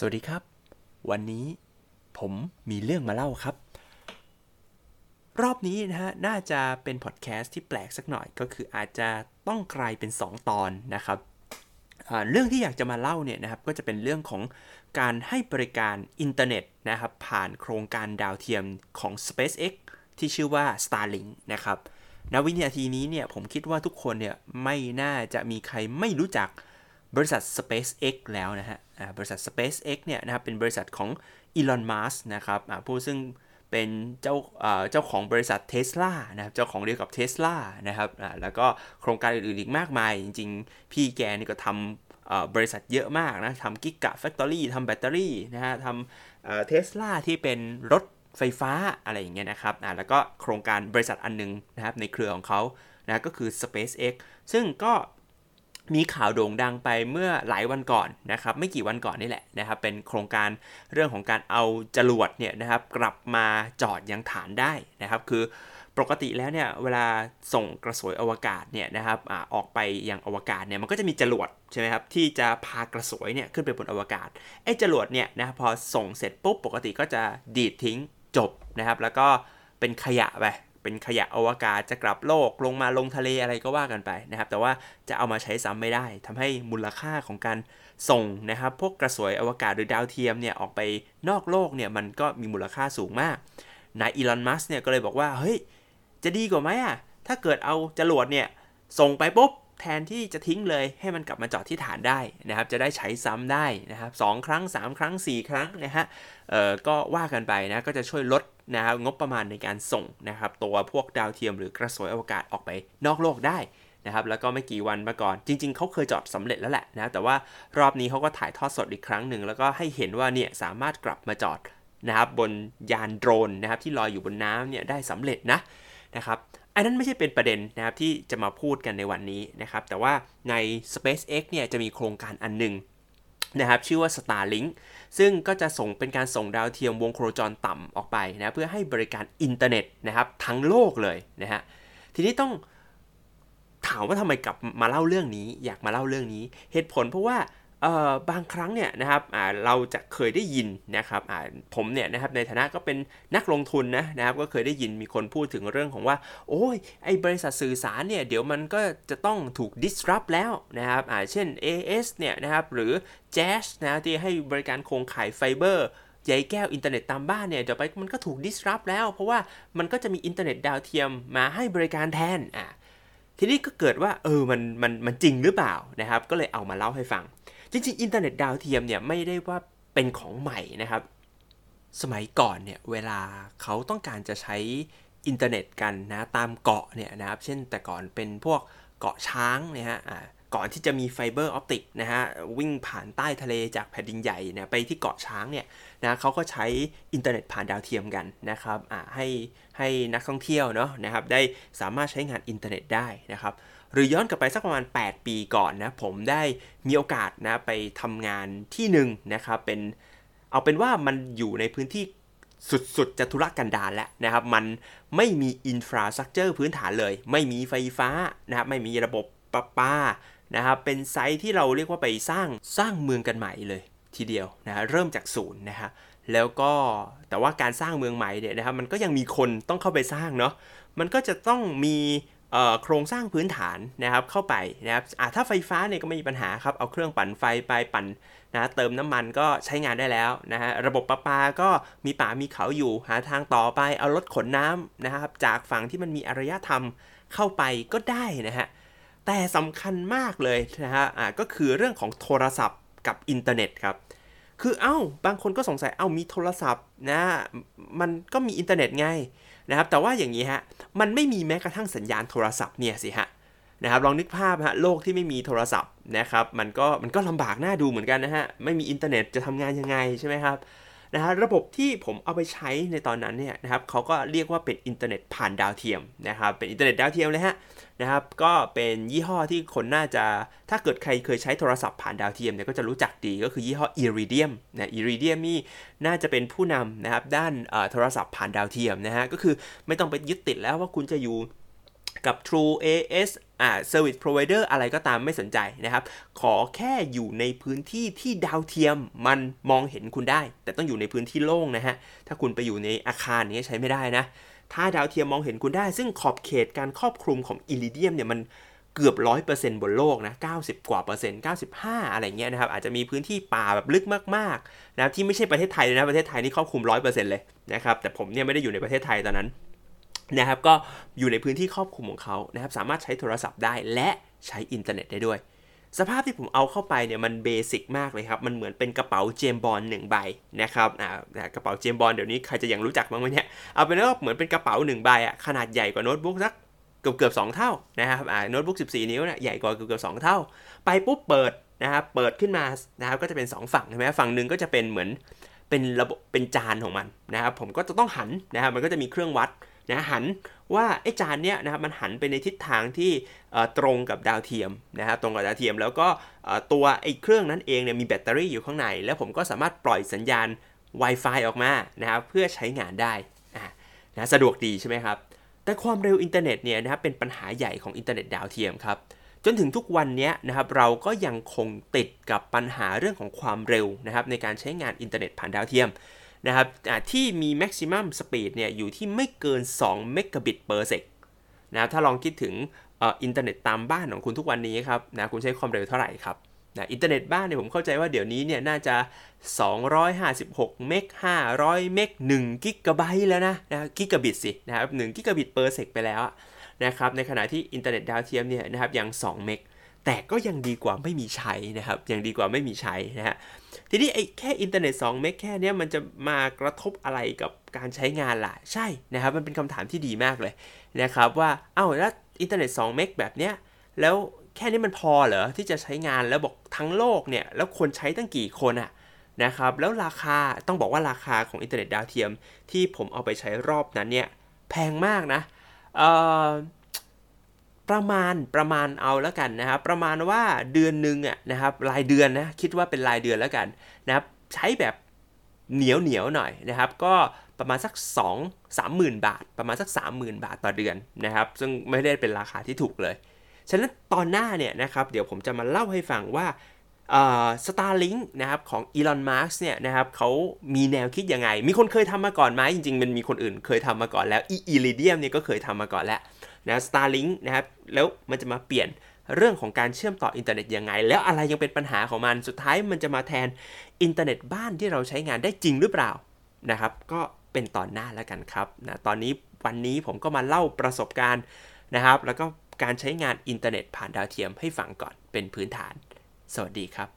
สวัสดีครับ วันนี้ผมมีเรื่องมาเล่าครับ รอบนี้นะฮะน่าจะเป็นพอดแคสต์ที่แปลกสักหน่อยก็คืออาจจะต้องกลายเป็น 2 ตอนนะครับเรื่องที่อยากจะมาเล่าเนี่ยนะครับก็จะเป็นเรื่องของการให้บริการอินเทอร์เน็ตนะครับผ่านโครงการดาวเทียมของ SpaceX ที่ชื่อว่า Starlink นะครับณวินาทีนี้เนี่ยผมคิดว่าทุกคนเนี่ยไม่น่าจะมีใครไม่รู้จัก บริษัท SpaceX แล้วนะฮะบริษัท SpaceX เนี่ยนะครับเป็นบริษัทของ Elon Musk นะครับผู้ซึ่งเป็นเจ้าเจ้าของบริษัท Tesla นะครับเจ้าของเดียวกับ Tesla นะครับแล้วก็โครงการอื่นๆอีกมากมาย จริงๆ พี่แกนี่ก็ทำบริษัทเยอะมากนะทำกิกะแฟคทอรี่ทำแบตเตอรี่นะฮะทำเทสลาที่เป็นรถไฟฟ้าอะไรอย่างเงี้ยนะครับแล้วก็โครงการบริษัทอันนึงนะครับในเครือของเขานะก็คือ SpaceX ซึ่งก็ มีข่าวโด่งดังไปเมื่อหลายวันก่อนนะครับไม่กี่วันก่อนนี่แหละนะครับเป็นโครงการเรื่องของการเอาจรวดเนี่ยนะครับกลับมาจอดยังฐานได้นะครับ คือปกติแล้วเนี่ยเวลาส่งกระสวยอวกาศเนี่ยนะครับอออกไปยังอวกาศเนี่ยมันก็จะมีจรวดใช่ไหมครับที่จะพากระสวยเนี่ยขึ้นไปบนอวกาศไอ้จรวดเนี่ยนะพอส่งเสร็จปุ๊บปกติก็จะดีดทิ้งจบนะครับ แล้วก็เป็นขยะไป เป็นขยะอวกาศจะกลับโลกลงมาลงทะเลอะไรก็ว่ากันไปนะครับ แต่ว่าจะเอามาใช้ซ้ำไม่ได้ทำให้มูลค่าของการส่งนะครับ พวกกระสวยอวกาศหรือดาวเทียมเนี่ยออกไปนอกโลกเนี่ยมันก็มีมูลค่าสูงมากนายอีลอนมัสเนี่ยก็เลยบอกว่าเฮ้ยจะดีกว่าไหมอะถ้าเกิดเอาจรวดเนี่ยส่งไปปุ๊บแทนที่จะทิ้งเลยให้มันกลับมาจอดที่ฐานได้นะครับ จะได้ใช้ซ้ำได้นะครับสครั้ง 3 ครั้ง 4 ครั้งนะฮะเอ่อก็ว่ากันไปนะก็จะช่วยลด นะครับงบประมาณในการส่งนะครับตัวพวกดาวเทียมหรือกระสวยอวกาศออกไปนอกโลกได้นะครับแล้วก็ไม่กี่วันมาก่อน จริง ๆเขาเคยจอดสำเร็จแล้วแหละนะแต่ว่ารอบนี้เขาก็ถ่ายทอดสดอีกครั้งหนึ่งแล้วก็ให้เห็นว่าเนี่ยสามารถกลับมาจอดนะครับบนยานโดรนนะครับที่ลอยอยู่บนน้ำเนี่ยได้สำเร็จนะนะครับอันนั้นไม่ใช่เป็นประเด็นนะครับที่จะมาพูดกันในวันนี้นะครับแต่ว่าใน SpaceX เนี่ยจะมีโครงการอันหนึ่ง นะครับชื่อว่า Starlink ซึ่งก็จะส่งเป็นการส่งดาวเทียมวงโคจรต่ำออกไปนะเพื่อให้บริการอินเทอร์เน็ตนะครับทั้งโลกเลยนะฮะทีนี้ต้องถามว่าทำไมกลับมาเล่าเรื่องนี้ อยากมาเล่าเรื่องนี้ เหตุผลเพราะว่า บางครั้งเนี่ยนะครับเราจะเคยได้ยินนะครับผมเนี่ยนะครับในฐานะก็เป็นนักลงทุนนะนะครับก็เคยได้ยินมีคนพูดถึงเรื่องของว่า โอ้ยไอบริษัทสื่อสารเนี่ยเดี๋ยวมันก็จะต้องถูก disrupt แล้วนะครับเช่น AS เนี่ยนะครับหรือ Jazz นะที่ให้บริการโครงข่ายไฟเบอร์ใยแก้วอินเทอร์เน็ตตามบ้านเนี่ยเดี๋ยวไปมันก็ถูก disrupt แล้ว เพราะว่ามันก็จะมีอินเทอร์เน็ตดาวเทียมมาให้บริการแทนอะทีนี้ก็เกิดว่าเออมันมันมันจริงหรือเปล่านะครับก็เลยเอามาเล่าให้ฟัง จริงๆ อินเทอร์เน็ตดาวเทียมเนี่ยไม่ได้ว่าเป็นของใหม่นะครับ สมัยก่อนเนี่ยเวลาเขาต้องการจะใช้อินเทอร์เน็ตกันนะตามเกาะเนี่ยนะครับ เช่นแต่ก่อนเป็นพวกเกาะช้างเนี่ยฮะก่อนที่จะมีไฟเบอร์ออปติกนะฮะวิ่งผ่านใต้ทะเลจากแผ่นดินใหญ่เนี่ยไปที่เกาะช้างเนี่ยนะเขาก็ใช้อินเทอร์เน็ตผ่านดาวเทียมกันนะครับให้ให้นักท่องเที่ยวเนาะนะครับได้สามารถใช้งานอินเทอร์เน็ตได้นะครับ หรือย้อนกลับไปสักประมาณ 8 ปีก่อนนะผมได้มีโอกาสนะไปทำงานที่หนึ่งนะครับเป็นเอาเป็นว่ามันอยู่ในพื้นที่สุดๆจะทุรกันดารแล้วนะครับ มันไม่มีอินฟราสตรักเจอร์พื้นฐานเลย ไม่มีไฟฟ้านะครับไม่มีระบบประปานะครับเป็นไซต์ที่เราเรียกว่าไปสร้างสร้างเมืองกันใหม่เลยทีเดียวนะเริ่มจากศูนย์นะฮะแล้วก็แต่ว่าการสร้างเมืองใหม่เนี่ยนะครับมันก็ยังมีคนต้องเข้าไปสร้างเนาะมันก็จะต้องมี โครงสร้างพื้นฐานนะครับเข้าไปนะครับถ้าไฟฟ้าเนี่ยก็ไม่มีปัญหาครับ เอาเครื่องปั่นไฟไปปั่นนะเติมน้ำมันก็ใช้งานได้แล้วนะฮะระบบประปาก็มีป่ามีเขาอยู่หาทางต่อไปเอารถขนน้ำนะครับจากฝั่งที่มันมีอารยธรรมเข้าไปก็ได้นะฮะแต่สำคัญมากเลยนะฮะก็คือเรื่องของโทรศัพท์กับอินเทอร์เน็ตครับคือเอ้าบางคนก็สงสัยเอา้ามีโทรศัพท์นะมันก็มีอินเทอร์เน็ตไง นะครับแต่ว่าอย่างนี้ฮะมันไม่มีแม้กระทั่งสัญญาณโทรศัพท์เนี่ยสิฮะนะครับลองนึกภาพฮะโลกที่ไม่มีโทรศัพท์นะครับมันก็มันก็ลำบากน่าดูเหมือนกันนะฮะไม่มีอินเทอร์เน็ตจะทำงานยังไงใช่ไหมครับ นะฮะระบบที่ผมเอาไปใช้ในตอนนั้นเนี่ยนะครับเขาก็เรียกว่าเป็นอินเทอร์เน็ตผ่านดาวเทียมนะครับเป็นอินเทอร์เน็ตดาวเทียมเลยฮะนะครับก็เป็นยี่ห้อที่คนน่าจะถ้าเกิดใครเคยใช้โทรศัพท์ผ่านดาวเทียมเนี่ยก็จะรู้จักดีก็คือยี่ห้อ Iridium นะ Iridium นี่น่าจะเป็นผู้นำนะครับด้านโทรศัพท์ผ่านดาวเทียมนะฮะก็คือไม่ต้องไปยึดติดแล้วว่าคุณจะอยู่กับ True AS อ่า service provider อะไรก็ตามไม่สนใจนะครับ ขอแค่อยู่ในพื้นที่ที่ดาวเทียมมันมองเห็นคุณได้ แต่ต้องอยู่ในพื้นที่โล่งนะฮะ ถ้าคุณไปอยู่ในอาคารนี้ใช้ไม่ได้นะ ถ้าดาวเทียมมองเห็นคุณได้ ซึ่งขอบเขตการครอบคลุมของอิริเดียมเนี่ยมันเกือบ 100%บนโลกนะ 90 กว่าเปอร์เซ็นต์ 95 อะไรเงี้ยนะครับ อาจจะมีพื้นที่ป่าแบบลึกมากๆนะที่ไม่ใช่ประเทศไทยเลยนะ ประเทศไทยนี่ครอบคลุม 100%เลยนะครับ แต่ผมเนี่ยไม่ได้อยู่ในประเทศไทยตอนนั้น นะครับก็อยู่ในพื้นที่ครอบคลุมของเขานะครับสามารถใช้โทรศัพท์ได้และใช้อินเทอร์เน็ตได้ด้วย สภาพที่ผมเอาเข้าไปเนี่ยมันเบสิกมากเลยครับ มันเหมือนเป็นกระเป๋าเจมส์บอนด์หนึ่งใบนะครับอ่ากระเป๋าเจมส์บอนด์เดี๋ยวนี้ใครจะยังรู้จักบ้างไหมเนี่ยเอาเป็นว่าเหมือนเป็นกระเป๋าหนึ่งใบอะขนาดใหญ่กว่าโน้ตบุ๊กสักเกือบเกือบสองเท่านะครับอ่าโน้ตบุ๊ก14 นิ้วเนี่ยใหญ่กว่าเกือบเกือบสองเท่า ไปปุ๊บเปิดนะครับเปิดขึ้นมานะครับก็จะเป็น 2 ฝั่งใช่ไหมฝั่งหนึ่งก็จะเป็นเหมือนเป็นระบบเป็นจานของมันนะครับผมก็จะต้องหันนะครับมันก็จะมีเครื่องวัด นะหันว่าไอ้จานเนี้ยนะครับมันหันไปในทิศทางที่ตรงกับดาวเทียมนะครับตรงกับดาวเทียม แล้วก็ตัวไอ้เครื่องนั้นเองเนี่ยมีแบตเตอรี่อยู่ข้างใน แล้วผมก็สามารถปล่อยสัญญาณ Wi-Fi ออกมานะครับเพื่อใช้งานได้นะสะดวกดีใช่ไหมครับแต่ความเร็วอินเทอร์เน็ตเนี่ยนะครับเป็นปัญหาใหญ่ของอินเทอร์เน็ตดาวเทียมครับจนถึงทุกวันนี้นะครับเราก็ยังคงติดกับปัญหาเรื่องของความเร็วนะครับในการใช้งานอินเทอร์เน็ตผ่านดาวเทียม นะครับที่มี maximum speed เนี่ยอยู่ที่ไม่เกิน 2 megabit per sec นะถ้าลองคิดถึงอินเทอร์เน็ตตามบ้านของคุณทุกวันนี้ครับนะคุณใช้ความเร็วเท่าไหร่ครับนะอินเทอร์เน็ตบ้านเนี่ยผมเข้าใจว่าเดี๋ยวนี้เนี่ยน่าจะ 256 meg 500 meg 1 กิกะไบต์แล้วนะนะกิกะบิตสินะครับ1 gigabit per sec ไปแล้วนะครับในขณะที่อินเทอร์เน็ตดาวเทียมเนี่ยนะครับยัง 2 meg แต่ก็ยังดีกว่าไม่มีใช้นะครับยังดีกว่าไม่มีใช้นะฮะทีนี้ไอ้แค่อินเทอร์เน็ต2 meg แค่นี้มันจะมากระทบอะไรกับการใช้งานล่ะใช่นะครับมันเป็นคำถามที่ดีมากเลยนะครับว่าเอ้าแล้วอินเทอร์เน็ต2 meg แบบเนี้ยแล้วแค่นี้มันพอเหรอที่จะใช้งานแล้วบอกทั้งโลกเนี่ยแล้วคนใช้ตั้งกี่คนอะนะครับแล้วราคาต้องบอกว่าราคาของอินเทอร์เน็ตดาวเทียมที่ผมเอาไปใช้รอบนั้นเนี่ยแพงมากนะเอ่อ ประมาณประมาณเอาแล้วกันนะครับ ประมาณว่าเดือนหนึ่งอะนะครับรายเดือนนะคิดว่าเป็นรายเดือนแล้วกันนะครับใช้แบบเหนียวเหนียวหน่อยนะครับ ก็ประมาณสัก 2 3 0,000 บาท ประมาณสัก 30,000 บาทต่อเดือนนะครับ ซึ่งไม่ได้เป็นราคาที่ถูกเลย ฉะนั้นตอนหน้าเนี่ยนะครับเดี๋ยวผมจะมาเล่าให้ฟังว่าStarlink นะครับของอีลอนมัสก์เนี่ยนะครับเขามีแนวคิดยังไง มีคนเคยทำมาก่อนไหมจริงๆ มันมีคนอื่นเคยทำมาก่อนแล้ว Iridium เนี่ยก็เคยทำมาก่อนแล้ว นะ Starlink นะครับแล้วมันจะมาเปลี่ยนเรื่องของการเชื่อมต่ออินเทอร์เน็ตยังไง แล้วอะไรยังเป็นปัญหาของมันสุดท้ายมันจะมาแทนอินเทอร์เน็ตบ้านที่เราใช้งานได้จริงหรือเปล่านะครับ ก็เป็นตอนหน้าแล้วกันครับนะตอนนี้วันนี้ผมก็มาเล่าประสบการณ์นะครับ แล้วก็การใช้งานอินเทอร์เน็ตผ่านดาวเทียมให้ฟังก่อนเป็นพื้นฐาน สวัสดีครับ